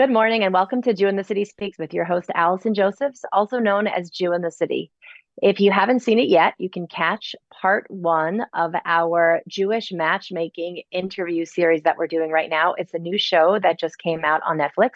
Good morning and welcome to Jew in the City Speaks with your host, Allison Josephs, also known as Jew in the City. If you haven't seen it yet, you can catch part one of our Jewish matchmaking interview series that we're doing right now. It's a new show that just came out on Netflix.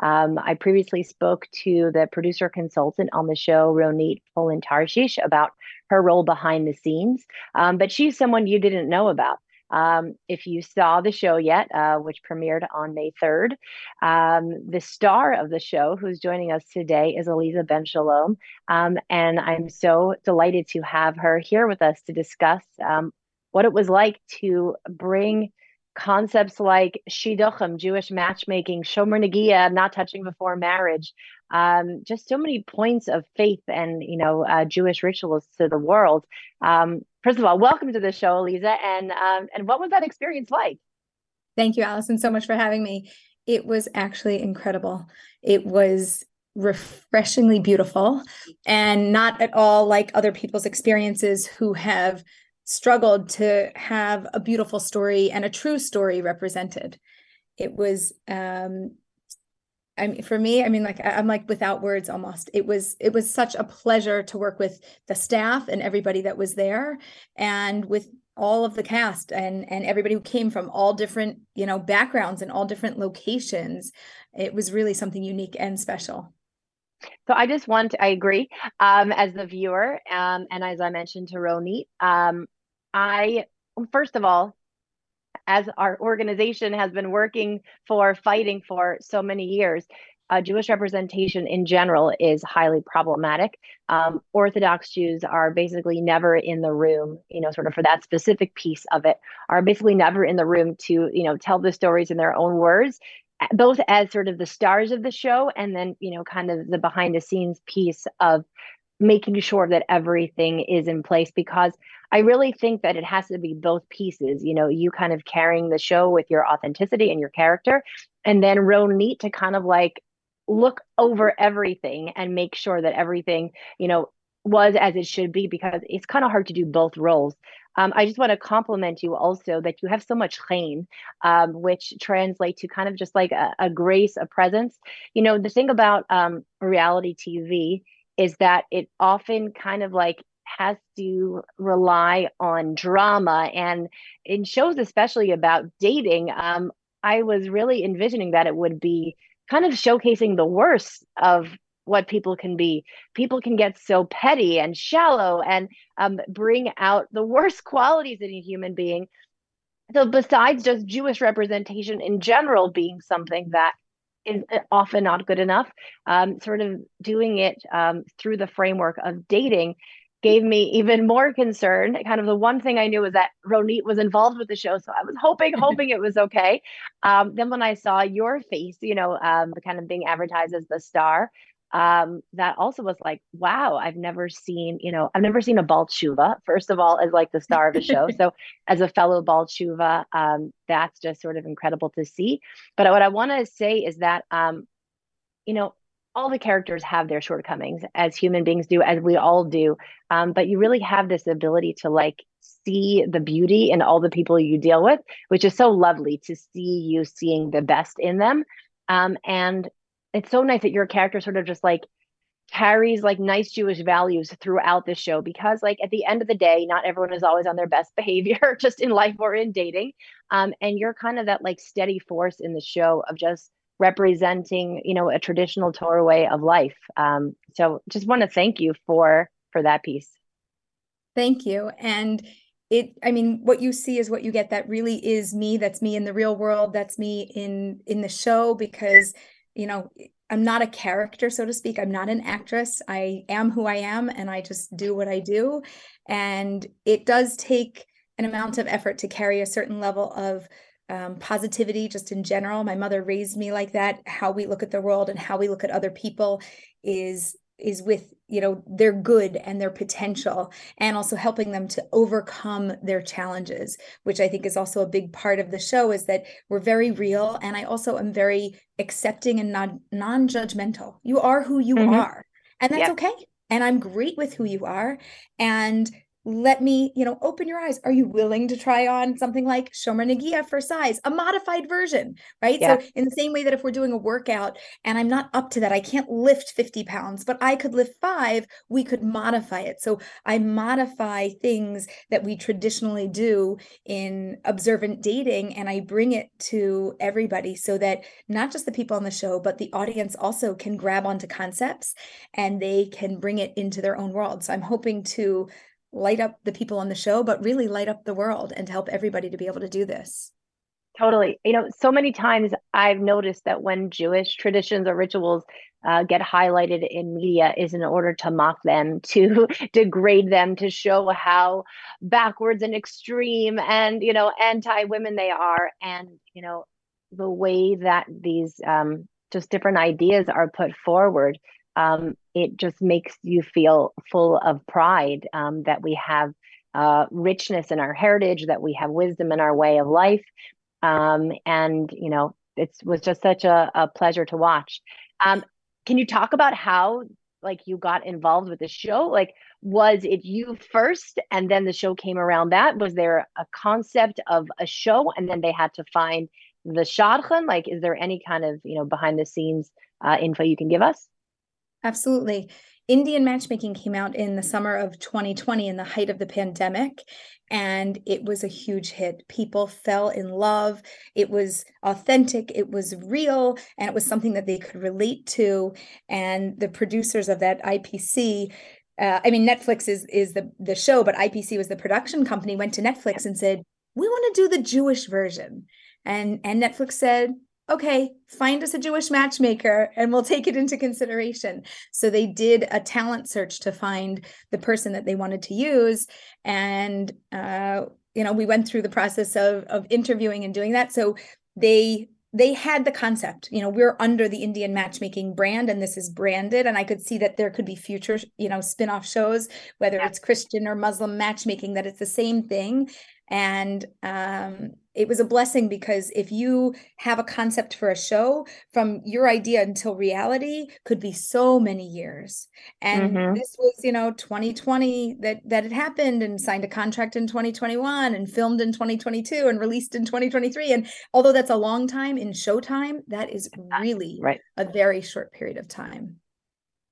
Um, I previously spoke to the producer consultant on the show, Ronit Polin Tarshish, about her role behind the scenes. Um, but she's someone you didn't know about. Um, if you saw the show yet, uh, which premiered on May 3rd, um, the star of the show, who's joining us today, is Aleeza Ben Shalom. Um, and I'm so delighted to have her here with us to discuss um, what it was like to bring concepts like shidduchim, Jewish matchmaking, shomer negia, not touching before marriage, um, just so many points of faith and you know uh, Jewish rituals to the world. Um, first of all, welcome to the show, Aleeza, and um, and what was that experience like? Thank you, Allison, so much for having me. It was actually incredible. It was refreshingly beautiful and not at all like other people's experiences who have struggled to have a beautiful story and a true story represented. It was um I mean for me, I mean like I'm like without words almost. It was it was such a pleasure to work with the staff and everybody that was there and with all of the cast and and everybody who came from all different, you know, backgrounds and all different locations. It was really something unique and special. So I just want to, I agree um, as the viewer, um, and as I mentioned to Ronit, um, I, first of all, as our organization has been working for, fighting for so many years, uh, Jewish representation in general is highly problematic. Um, Orthodox Jews are basically never in the room, you know, sort of for that specific piece of it, are basically never in the room to, you know, tell the stories in their own words, both as sort of the stars of the show and then, you know, kind of the behind the scenes piece of making sure that everything is in place because I really think that it has to be both pieces, you know, you kind of carrying the show with your authenticity and your character, and then Ronit to kind of like look over everything and make sure that everything, you know, was as it should be because it's kind of hard to do both roles. Um, I just want to compliment you also that you have so much chen, um, which translate to kind of just like a, a, grace, a presence. You know, the thing about um, reality TV is that it often kind of like has to rely on drama and in shows especially about dating um, i was really envisioning that it would be kind of showcasing the worst of what people can be people can get so petty and shallow and um, bring out the worst qualities in a human being so besides just jewish representation in general being something that is uh, often not good enough. Um, sort of doing it um, through the framework of dating gave me even more concern. Kind of the one thing I knew was that Ronit was involved with the show, so I was hoping, hoping it was okay. Um, then when I saw your face, you know, um, kind of being advertised as the star, um, that also was like, wow, I've never seen, you know, I've never seen a Baal Teshuva, first of all, as like the star of a show. so as a fellow Baal Teshuva, um, that's just sort of incredible to see. But what I want to say is that, um, you know, all the characters have their shortcomings as human beings do, as we all do. Um, but you really have this ability to like see the beauty in all the people you deal with, which is so lovely to see you seeing the best in them. Um, and it's so nice that your character sort of just like carries like nice Jewish values throughout the show because like at the end of the day, not everyone is always on their best behavior just in life or in dating. Um, and you're kind of that like steady force in the show of just representing, you know, a traditional Torah way of life. Um, so just want to thank you for for that piece. Thank you. And it i mean what you see is what you get that really is me that's me in the real world that's me in in the show because you know i'm not a character so to speak i'm not an actress i am who i am and i just do what i do and it does take an amount of effort to carry a certain level of um, positivity just in general. My mother raised me like that. How we look at the world and how we look at other people is is with you know their good and their potential and also helping them to overcome their challenges which i think is also a big part of the show is that we're very real. And i also am very accepting and non non-judgmental. You are who you mm-hmm. are. And that's yeah. okay. And i'm great with who you are. And let me, you know, open your eyes. Are you willing to try on something like Shomer Negia for size, a modified version, right? Yeah. So in the same way that if we're doing a workout and I'm not up to that, I can't lift 50 pounds, but I could lift five, we could modify it. So I modify things that we traditionally do in observant dating and I bring it to everybody so that not just the people on the show, but the audience also can grab onto concepts and they can bring it into their own world. So I'm hoping to light up the people on the show, but really light up the world and help everybody to be able to do this. Totally. You know, so many times I've noticed that when Jewish traditions or rituals uh, get highlighted in media is in order to mock them, to degrade them, to show how backwards and extreme and, you know, anti women they are. And, you know, the way that these um, just different ideas are put forward um, it just makes you feel full of pride um, that we have uh, richness in our heritage, that we have wisdom in our way of life. Um, and, you know, it was just such a, a pleasure to watch. Um, can you talk about how like you got involved with the show? Like, was it you first and then the show came around that? Was there a concept of a show and then they had to find the shadchan? Like, is there any kind of, you know, behind the scenes uh, info you can give us? Absolutely. Indian matchmaking came out in the summer of 2020 in the height of the pandemic, and it was a huge hit. People fell in love. It was authentic, it was real, and it was something that they could relate to. And the producers of that IPC uh, I mean, Netflix is is the the show, but IPC was the production company. Went to Netflix and said, "We want to do the Jewish version," and and Netflix said, okay, find us a Jewish matchmaker and we'll take it into consideration. So they did a talent search to find the person that they wanted to use. And, uh, you know, we went through the process of, of interviewing and doing that. So they they had the concept you know we're under the indian matchmaking brand and this is branded and i could see that there could be future you know spin-off shows whether yeah. it's christian or muslim matchmaking that it's the same thing and um, it was a blessing because if you have a concept for a show from your idea until reality could be so many years and mm-hmm. this was you know 2020 that that it happened and signed a contract in 2021 and filmed in 2022 and released in 2023 and although that's a long time in showtime that is really right. a very short period of time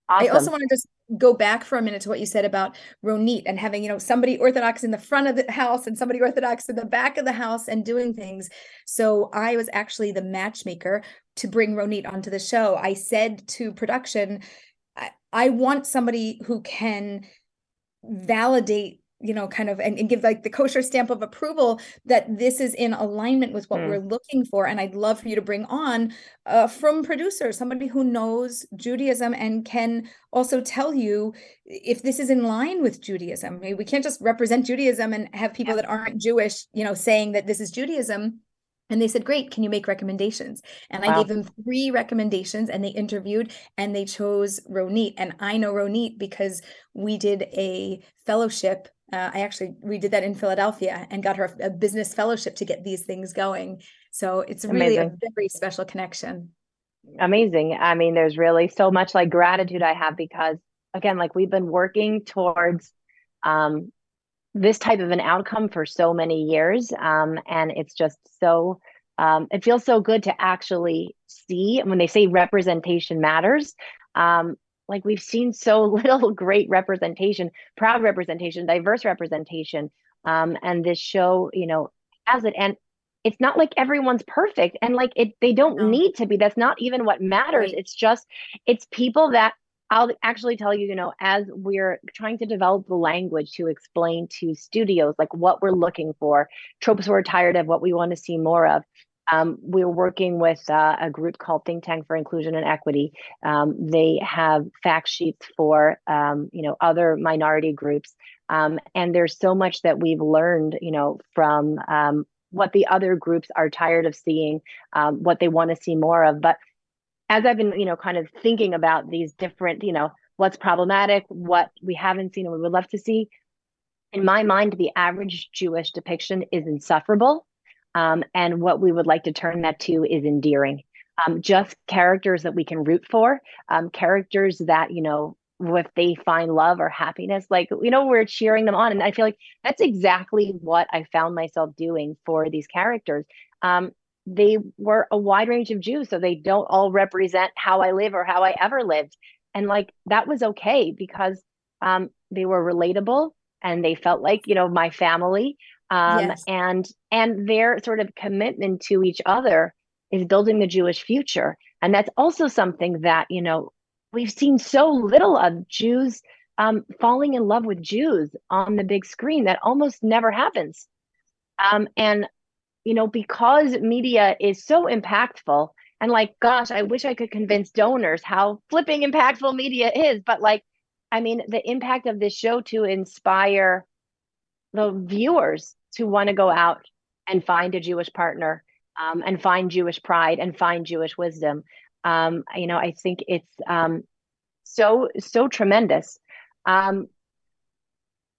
Awesome. I also want to just go back for a minute to what you said about Ronit and having, you know, somebody Orthodox in the front of the house and somebody Orthodox in the back of the house and doing things. So I was actually the matchmaker to bring Ronit onto the show. I said to production, I, I want somebody who can validate you know kind of and, and, give like the kosher stamp of approval that this is in alignment with what mm. we're looking for and i'd love for you to bring on uh, from producers somebody who knows judaism and can also tell you if this is in line with judaism I mean, we can't just represent judaism and have people yeah. that aren't jewish you know saying that this is judaism and they said, Great, can you make recommendations? And wow. I gave them three recommendations and they interviewed and they chose Ronit. And I know Ronit because we did a fellowship uh, I actually we did that in Philadelphia and got her a business fellowship to get these things going. So it's really Amazing. a very special connection. Amazing. I mean, there's really so much like gratitude I have because again, like we've been working towards um, this type of an outcome for so many years, um, and it's just so. Um, it feels so good to actually see when they say representation matters. Um, like we've seen so little great representation proud representation diverse representation um, and this show you know has it and it's not like everyone's perfect and like it they don't no. need to be that's not even what matters right. it's just it's people that I'll actually tell you, you know, as we're trying to develop the language to explain to studios like what we're looking for, tropes we're tired of, what we want to see more of. Um, we're working with uh, a group called Think Tank for Inclusion and Equity. Um, they have fact sheets for um, you know other minority groups, um, and there's so much that we've learned, you know, from um, what the other groups are tired of seeing, um, what they want to see more of. But as I've been, you know, kind of thinking about these different, you know, what's problematic, what we haven't seen, and we would love to see. In my mind, the average Jewish depiction is insufferable um, and what we would like to turn that to is endearing. Um, just characters that we can root for, um, characters that, you know, if they find love or happiness like you know we're cheering them on. And i feel like that's exactly what i found myself doing for these characters. Um, they were a wide range of jews so they don't all represent how i live or how i ever lived. And like that was okay because um, they were relatable and they felt like you know my family um, yes. and and their sort of commitment to each other is building the jewish future and that's also something that you know we've seen so little of Jews um, falling in love with Jews on the big screen that almost never happens. Um, and, you know, because media is so impactful, and like, gosh, I wish I could convince donors how flipping impactful media is. But like, I mean, the impact of this show to inspire the viewers to want to go out and find a Jewish partner um, and find Jewish pride and find Jewish wisdom um, you know, I think it's um, so so tremendous. Um,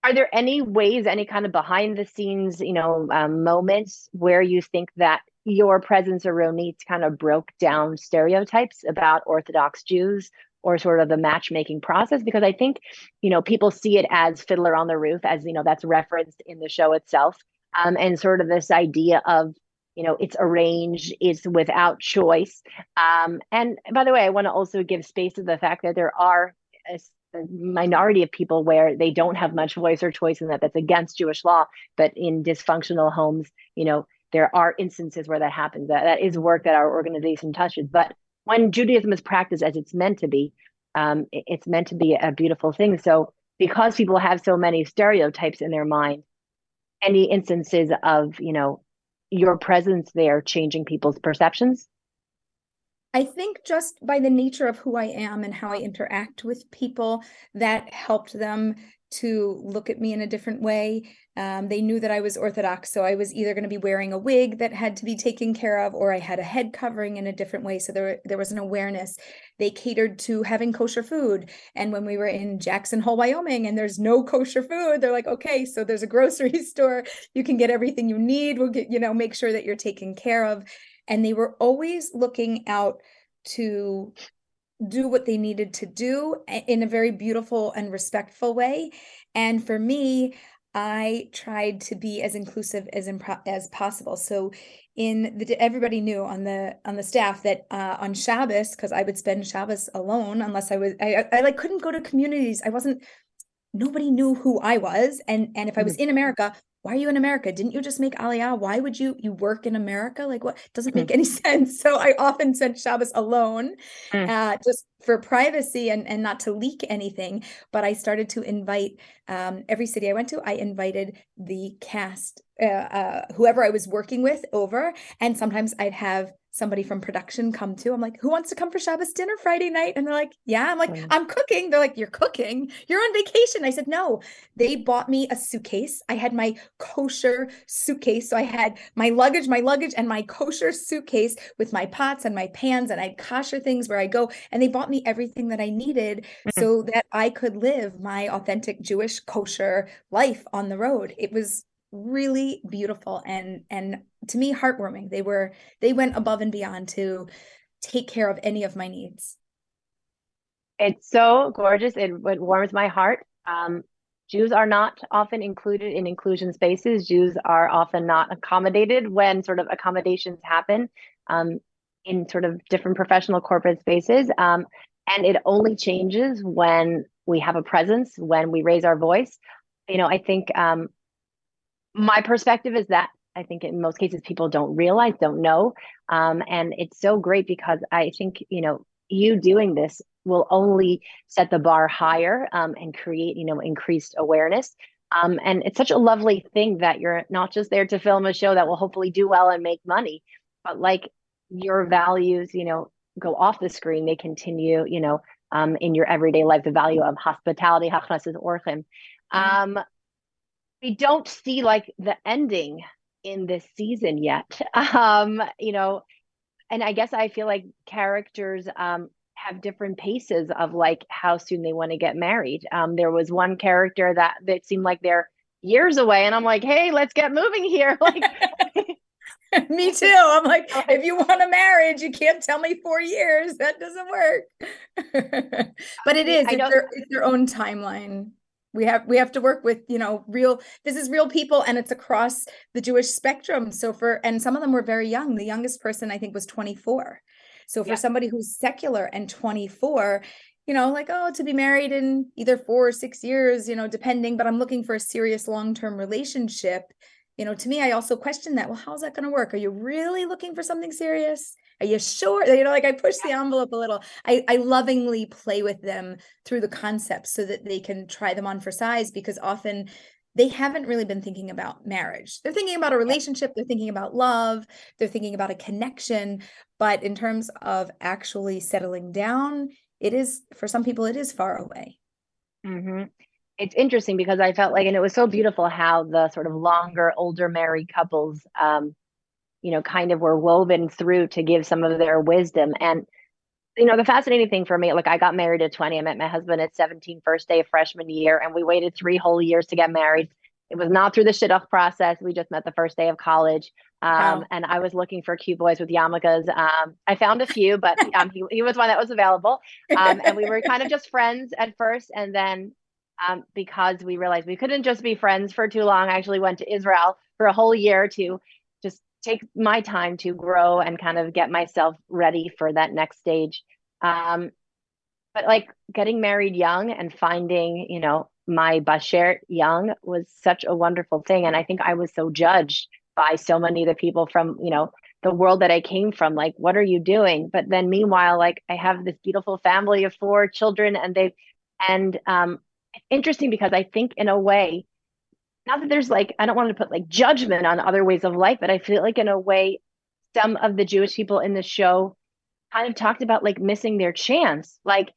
are there any ways, any kind of behind the scenes, you know, um, moments where you think that your presence or Ronit kind of broke down stereotypes about Orthodox Jews or sort of the matchmaking process? Because I think, you know, people see it as Fiddler on the Roof, as, you know, that's referenced in the show itself. Um, and sort of this idea of you know it's arranged it's without choice um, and by the way i want to also give space to the fact that there are a, a, minority of people where they don't have much voice or choice in that that's against jewish law but in dysfunctional homes you know there are instances where that happens that, that is work that our organization touches but when judaism is practiced as it's meant to be um, it's meant to be a beautiful thing so because people have so many stereotypes in their mind any instances of you know your presence there changing people's perceptions? I think just by the nature of who I am and how I interact with people, that helped them to look at me in a different way. Um, they knew that I was Orthodox, so I was either going to be wearing a wig that had to be taken care of, or I had a head covering in a different way. So there, there was an awareness. They catered to having kosher food, and when we were in Jackson Hole, Wyoming, and there's no kosher food, they're like, okay, so there's a grocery store. You can get everything you need. We'll get, you know, make sure that you're taken care of. And they were always looking out to do what they needed to do in a very beautiful and respectful way. And for me, I tried to be as inclusive as impro- as possible. So in the everybody knew on the on the staff that uh, on Shabbos because I would spend Shabbos alone unless I was I, I, I like couldn't go to communities. I wasn't nobody knew who I was and and if I was mm-hmm. in America why are you in America? Didn't you just make Aliyah? Why would you you work in America? Like what doesn't make mm. any sense. So I often sent Shabbos alone, mm. uh, just for privacy and and not to leak anything. But I started to invite um, every city I went to. I invited the cast, uh, uh, whoever I was working with, over, and sometimes I'd have somebody from production come to. I'm like, who wants to come for Shabbos dinner Friday night? And they're like, yeah. I'm like, mm. I'm cooking. They're like, you're cooking. You're on vacation. I said, no. They bought me a suitcase. I had my kosher suitcase. So I had my luggage, my luggage, and my kosher suitcase with my pots and my pans, and I had kosher things where I go. And they bought me everything that I needed mm-hmm. so that I could live my authentic Jewish kosher life on the road. It was really beautiful and and to me heartwarming. They were they went above and beyond to take care of any of my needs. It's so gorgeous. It, it warms my heart. Um, jews are not often included in inclusion spaces. Jews are often not accommodated when sort of accommodations happen um, in sort of different professional corporate spaces. Um, and it only changes when we have a presence when we raise our voice. You know i think um, my perspective is that I think in most cases people don't realize, don't know. Um, and it's so great because I think, you know, you doing this will only set the bar higher um, and create, you know, increased awareness. Um, and it's such a lovely thing that you're not just there to film a show that will hopefully do well and make money, but like your values, you know, go off the screen. They continue, you know, um, in your everyday life, the value of hospitality, hachnas orchim. Mm-hmm. Um, we don't see like the ending in this season yet. Um, you know, and I guess I feel like characters um have different paces of like how soon they want to get married. Um, there was one character that that seemed like they're years away, and I'm like, hey, let's get moving here. Like me too. I'm like, if you want a marriage, you can't tell me four years. That doesn't work. but it is. It's their, it's their own timeline. We have we have to work with you know real. This is real people, and it's across the Jewish spectrum. So for and some of them were very young. The youngest person I think was 24. So for yeah. somebody who's secular and 24, you know, like, oh, to be married in either four or six years, you know, depending, but I'm looking for a serious long term relationship you know to me i also question that well how's that going to work are you really looking for something serious are you sure? You know like i push the envelope a little. I i lovingly play with them through the concepts so that they can try them on for size because often they haven't really been thinking about marriage. They're thinking about a relationship they're thinking about love they're thinking about a connection but in terms of actually settling down it is for some people it is far away. Mm-hmm. It's interesting because I felt like, and it was so beautiful how the sort of longer, older married couples, um, you know, kind of were woven through to give some of their wisdom. And, you know, the fascinating thing for me, like I got married at 20, I met my husband at 17, first day of freshman year, and we waited three whole years to get married. It was not through the shidduch process. We just met the first day of college. Um, wow. And I was looking for cute boys with yarmulkes. Um, I found a few, but um, he, he was one that was available. Um, and we were kind of just friends at first. And then um, because we realized we couldn't just be friends for too long. I actually went to Israel for a whole year to take my time to grow and kind of get myself ready for that next stage. Um, but like getting married young and finding, you know, my Bashert young was such a wonderful thing. And I think I was so judged by so many of the people from, you know, the world that I came from. Like, what are you doing? But then meanwhile, like I have this beautiful family of four children and they and um, interesting because I think in a way, not that there's like, I don't want to put like judgment on other ways of life, but I feel like in a way, some of the Jewish people in the show kind of talked about like missing their chance, like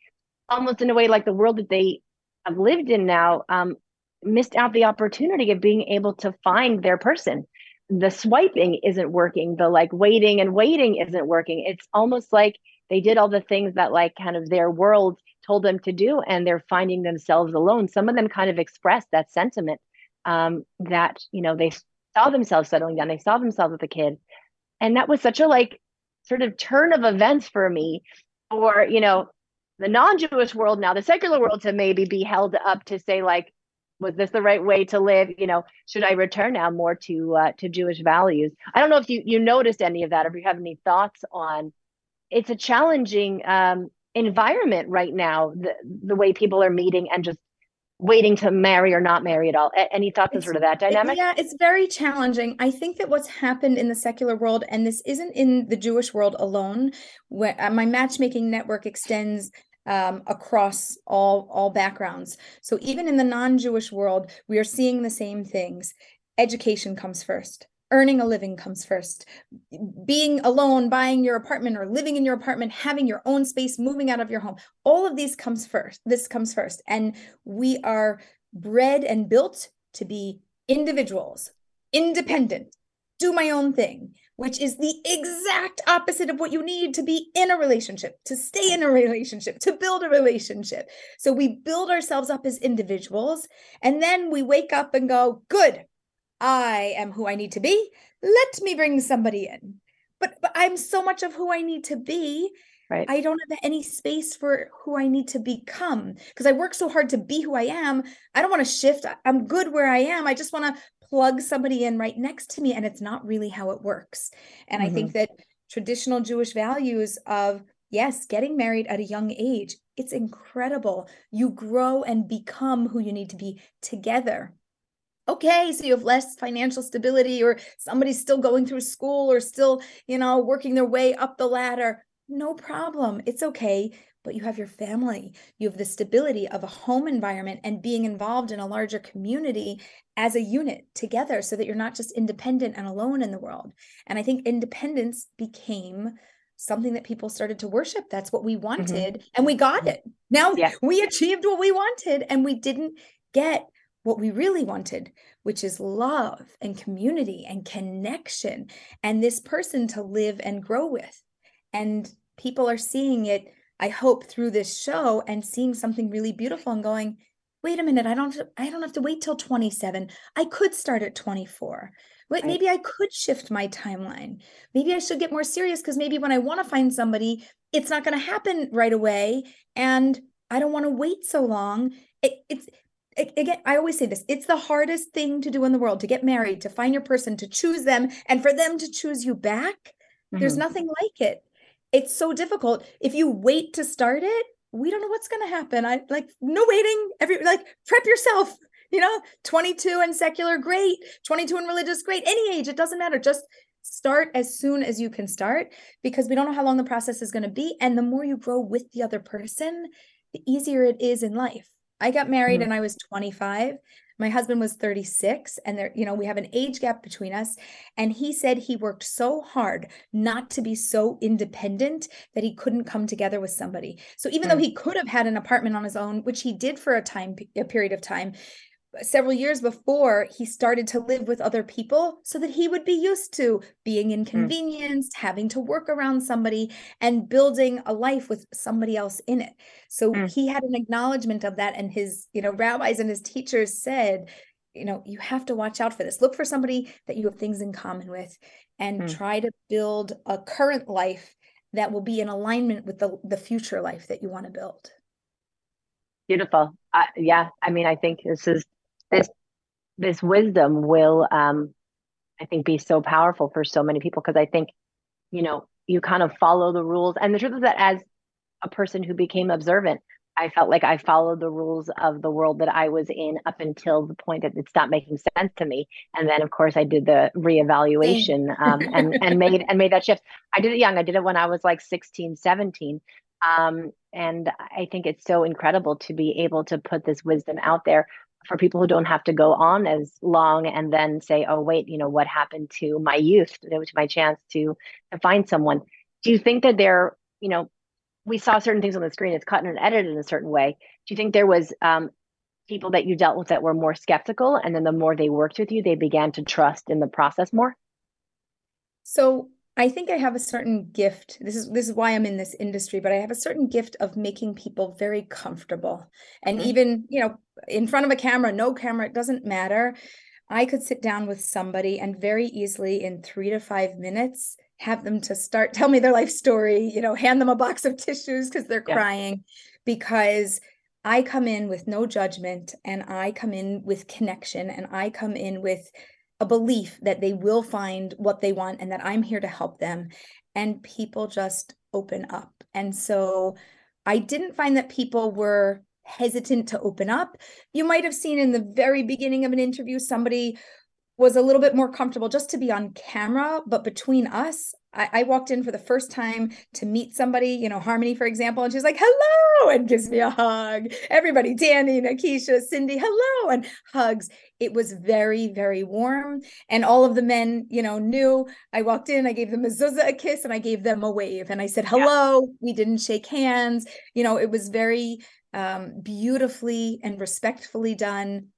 almost in a way, like the world that they have lived in now um, missed out the opportunity of being able to find their person. The swiping isn't working. The like waiting and waiting isn't working. It's almost like they did all the things that like kind of their world told them to do and they're finding themselves alone some of them kind of expressed that sentiment um, that you know they saw themselves settling down they saw themselves with a kid. And that was such a like sort of turn of events for me or you know the non-jewish world now the secular world to maybe be held up to say like was this the right way to live? You know should i return now more to uh, to jewish values? I don't know if you you noticed any of that or if you have any thoughts on it's a challenging um, environment right now the, the way people are meeting and just waiting to marry or not marry at all. Any thoughts on sort of that dynamic? yeah it's very challenging. I think that what's happened in the secular world and this isn't in the jewish world alone where uh, my matchmaking network extends um, across all all backgrounds. So even in the non-jewish world we are seeing the same things. Education comes first earning a living comes first. Being alone buying your apartment or living in your apartment having your own space moving out of your home all of these comes first this comes first. And we are bred and built to be individuals independent do my own thing which is the exact opposite of what you need to be in a relationship, to stay in a relationship, to build a relationship. So we build ourselves up as individuals, and then we wake up and go, Good, I am who I need to be. Let me bring somebody in. But but I'm so much of who I need to be. Right. I don't have any space for who I need to become because I work so hard to be who I am. I don't want to shift. I'm good where I am. I just want to plug somebody in right next to me and it's not really how it works. And mm-hmm. I think mm-hmm. that traditional Jewish values of yes, getting married at a young age, it's incredible. You grow and become who you need to be together okay so you have less financial stability or somebody's still going through school or still you know working their way up the ladder no problem it's okay but you have your family you have the stability of a home environment and being involved in a larger community as a unit together so that you're not just independent and alone in the world and i think independence became something that people started to worship that's what we mm-hmm. wanted mm-hmm. and we got it now yeah. we achieved what we wanted and we didn't get what we really wanted, which is love and community and connection and this person to live and grow with. And people are seeing it, I hope, through this show and seeing something really beautiful and going, wait a minute, I don't I don't have to wait till 27. I could start at 24. Wait, right. maybe I could shift my timeline. Maybe I should get more serious because maybe when I want to find somebody, it's not going to happen right away. And I don't want to wait so long. It, it's it, again, I always say this it's the hardest thing to do in the world to get married, to find your person, to choose them, and for them to choose you back. Mm-hmm. There's nothing like it. It's so difficult. If you wait to start it, we don't know what's going to happen. I like no waiting. Every like prep yourself. You know, 22 and secular, great. 22 and religious, great. Any age, it doesn't matter. Just start as soon as you can start because we don't know how long the process is going to be. And the more you grow with the other person, the easier it is in life. I got married mm-hmm. and I was 25. My husband was 36 and there you know we have an age gap between us and he said he worked so hard not to be so independent that he couldn't come together with somebody. So even mm-hmm. though he could have had an apartment on his own, which he did for a time a period of time, several years before he started to live with other people so that he would be used to being hmm. inconvenienced, mm. having to work around somebody, and building a life with somebody else in it. So mm. he had an acknowledgement of that. And his, you know, rabbis and his teachers said, you know, you have to watch out for this. Look for somebody that you have things in common with and mm. try to build a current life that will be in alignment with the, the future life that you want to build. Beautiful. Uh, yeah. I mean, I think this is this this wisdom will um i think be so powerful for so many people because i think you know you kind of follow the rules. And the truth is that as a person who became observant i felt like i followed the rules of the world that i was in up until the point that it stopped making sense to me. And then of course i did the reevaluation um, and and made and made that shift. I did it young. I did it when i was like 16 17 um, and i think it's so incredible to be able to put this wisdom out there for people who don't have to go on as long and then say, oh, wait, you know, what happened to my youth, to my chance to, to find someone. Do you think that there, you know, we saw certain things on the screen, it's cut and edited in a certain way. Do you think there was um, people that you dealt with that were more skeptical and then the more they worked with you, they began to trust in the process more? So I think I have a certain gift. This is this is why I'm in this industry, but I have a certain gift of making people very comfortable. And mm-hmm. even, you know, in front of a camera, no camera, it doesn't matter. I could sit down with somebody and very easily in 3 to 5 minutes have them to start tell me their life story, you know, hand them a box of tissues because they're yeah. crying because I come in with no judgment and I come in with connection and I come in with a belief that they will find what they want and that I'm here to help them. And people just open up. And so I didn't find that people were hesitant to open up. You might have seen in the very beginning of an interview, somebody was a little bit more comfortable just to be on camera. But between us, I, walked in for the first time to meet somebody, you know, Harmony, for example, and she's like, hello, and gives me a hug. Everybody, Danny, Nakisha, Cindy, hello, and hugs. It was very, very warm. And all of the men, you know, knew I walked in, I gave the mezuzah a kiss, and I gave them a wave. And I said, hello. Yeah. We didn't shake hands. You know, it was very um, beautifully and respectfully done.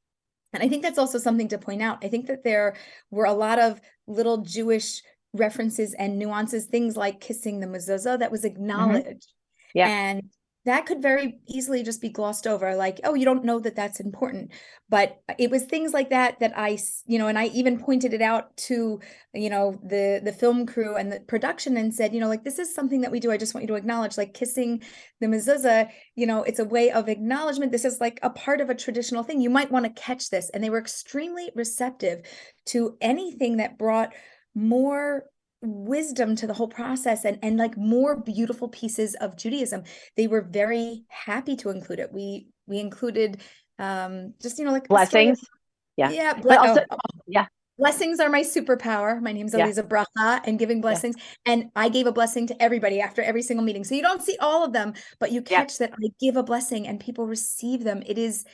And I think that's also something to point out. I think that there were a lot of little Jewish references and nuances, things like kissing the mezuzah that was mm-hmm. acknowledged. Mm-hmm. Yeah. And that could very easily just be glossed over like oh you don't know that that's important. But it was things like that that i you know and i even pointed it out to you know the the film crew and the production and said you know like this is something that we do. I just want you to acknowledge like kissing the mezuzah you know it's a way of acknowledgement. This is like a part of a traditional thing. You might want to catch this. And they were extremely receptive to anything that brought more wisdom to the whole process and and like more beautiful pieces of Judaism. They were very happy to include it. We we included um just you know like blessings. Yeah. Yeah. Ble- also, oh, oh, yeah. Blessings are my superpower. My name's Aleeza yeah. Bracha and giving blessings. Yeah. And I gave a blessing to everybody after every single meeting. So you don't see all of them, but you catch yeah. that I give a blessing and people receive them. It is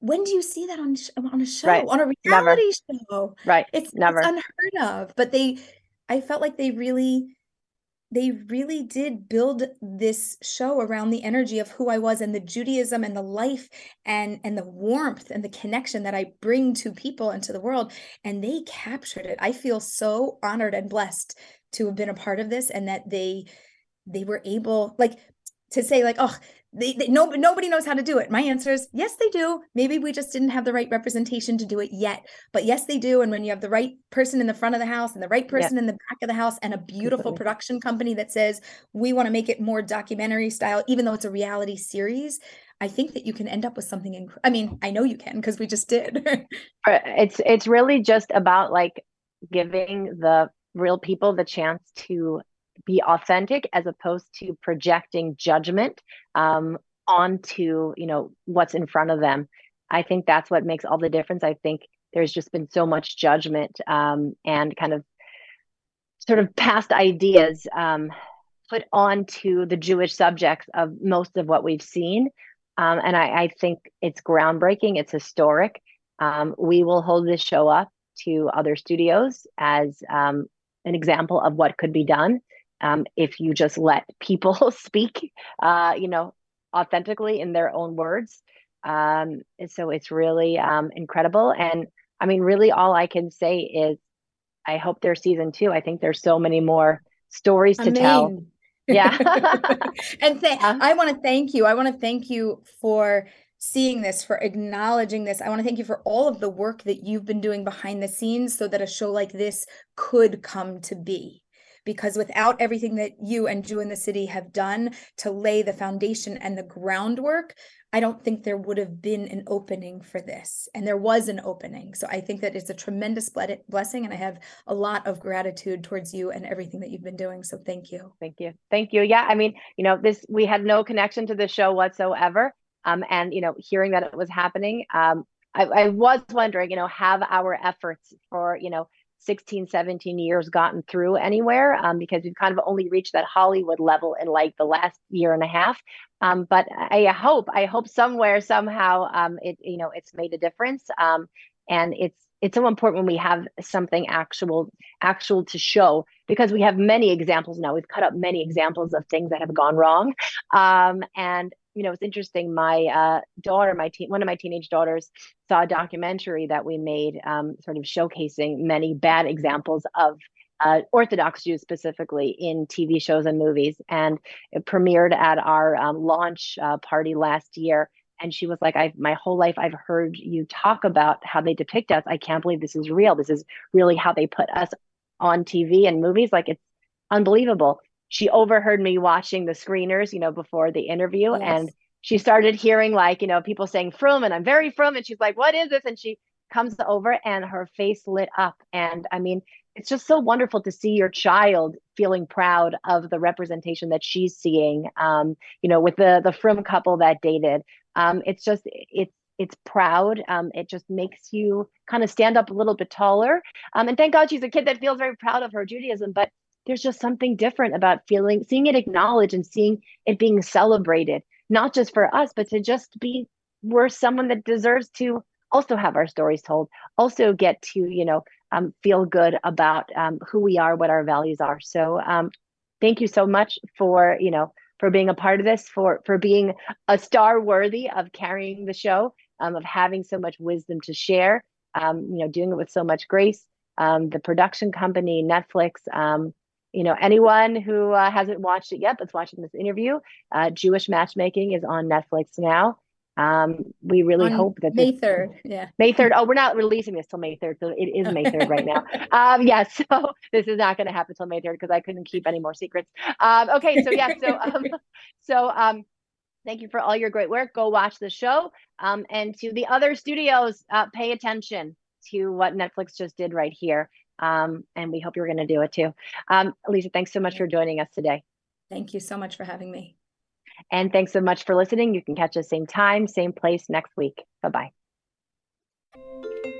when do you see that on on a show right. on a reality never. show right it's never it's unheard of but they I felt like they really they really did build this show around the energy of who I was and the Judaism and the life and and the warmth and the connection that I bring to people and to the world and they captured it. I feel so honored and blessed to have been a part of this and that they they were able like to say like oh they, they no, nobody knows how to do it. My answer is yes, they do. Maybe we just didn't have the right representation to do it yet. But yes, they do. And when you have the right person in the front of the house and the right person yeah. in the back of the house and a beautiful production company that says we want to make it more documentary style, even though it's a reality series, I think that you can end up with something. Inc- I mean, I know you can because we just did. it's it's really just about like giving the real people the chance to be authentic as opposed to projecting judgment um, onto you know what's in front of them. I think that's what makes all the difference. I think there's just been so much judgment um, and kind of sort of past ideas um, put onto the jewish subjects of most of what we've seen. Um, and I, I, think it's groundbreaking it's historic. Um, we will hold this show up to other studios as um, an example of what could be done um, if you just let people speak, uh, you know, authentically in their own words. Um, so it's really um, incredible. And I mean, really, all I can say is I hope there's season two. I think there's so many more stories to tell. Yeah. and th- uh, I want to thank you. I want to thank you for seeing this, for acknowledging this. I want to thank you for all of the work that you've been doing behind the scenes so that a show like this could come to be because without everything that you and Jew in the City have done to lay the foundation and the groundwork, I don't think there would have been an opening for this. And there was an opening. So I think that it's a tremendous blessing. And I have a lot of gratitude towards you and everything that you've been doing. So thank you. Thank you. Thank you. Yeah. I mean, you know, this, we had no connection to the show whatsoever. Um, and, you know, hearing that it was happening, um, I, I was wondering, you know, have our efforts for, you know, 16, 17 years gotten through anywhere um, because we've kind of only reached that Hollywood level in like the last year and a half. Um, but I hope, I hope somewhere, somehow, um, it you know, it's made a difference. Um, and it's it's so important when we have something actual actual to show because we have many examples now. We've cut up many examples of things that have gone wrong, um, and you know, it's interesting. My uh, daughter, my teen, one of my teenage daughters, saw a documentary that we made, um, sort of showcasing many bad examples of uh, Orthodox Jews specifically in TV shows and movies, and it premiered at our um, launch uh, party last year. And she was like, "I my whole life I've heard you talk about how they depict us. I can't believe this is real. This is really how they put us on TV and movies. Like it's unbelievable." She overheard me watching the screeners, you know, before the interview. Yes. And she started hearing like, you know, people saying frum and I'm very frum. And she's like, what is this? And she comes over and her face lit up. And I mean, it's just so wonderful to see your child feeling proud of the representation that she's seeing. Um, you know, with the the frum couple that dated. Um, it's just it's it's proud. Um, it just makes you kind of stand up a little bit taller. Um, and thank God she's a kid that feels very proud of her Judaism. But there's just something different about feeling seeing it acknowledged and seeing it being celebrated not just for us but to just be we're someone that deserves to also have our stories told also get to you know um, feel good about um, who we are what our values are. So um, thank you so much for you know for being a part of this for for being a star worthy of carrying the show um, of having so much wisdom to share um, you know doing it with so much grace. Um, the production company netflix you know, anyone who uh, hasn't watched it yet that's watching this interview, uh, Jewish Matchmaking is on Netflix now. Um, we really on hope that May third, yeah, May third. Oh, we're not releasing this till May third, so it is May third right now. Um, yes, yeah, so this is not going to happen till May third because I couldn't keep any more secrets. Um, okay, so yeah, so um, so um, thank you for all your great work. Go watch the show, um, and to the other studios, uh, pay attention to what Netflix just did right here. Um, and we hope you're going to do it too. Um, Aleeza, thanks so much for joining us today. Thank you so much for having me. And thanks so much for listening. You can catch us same time, same place next week. Bye bye.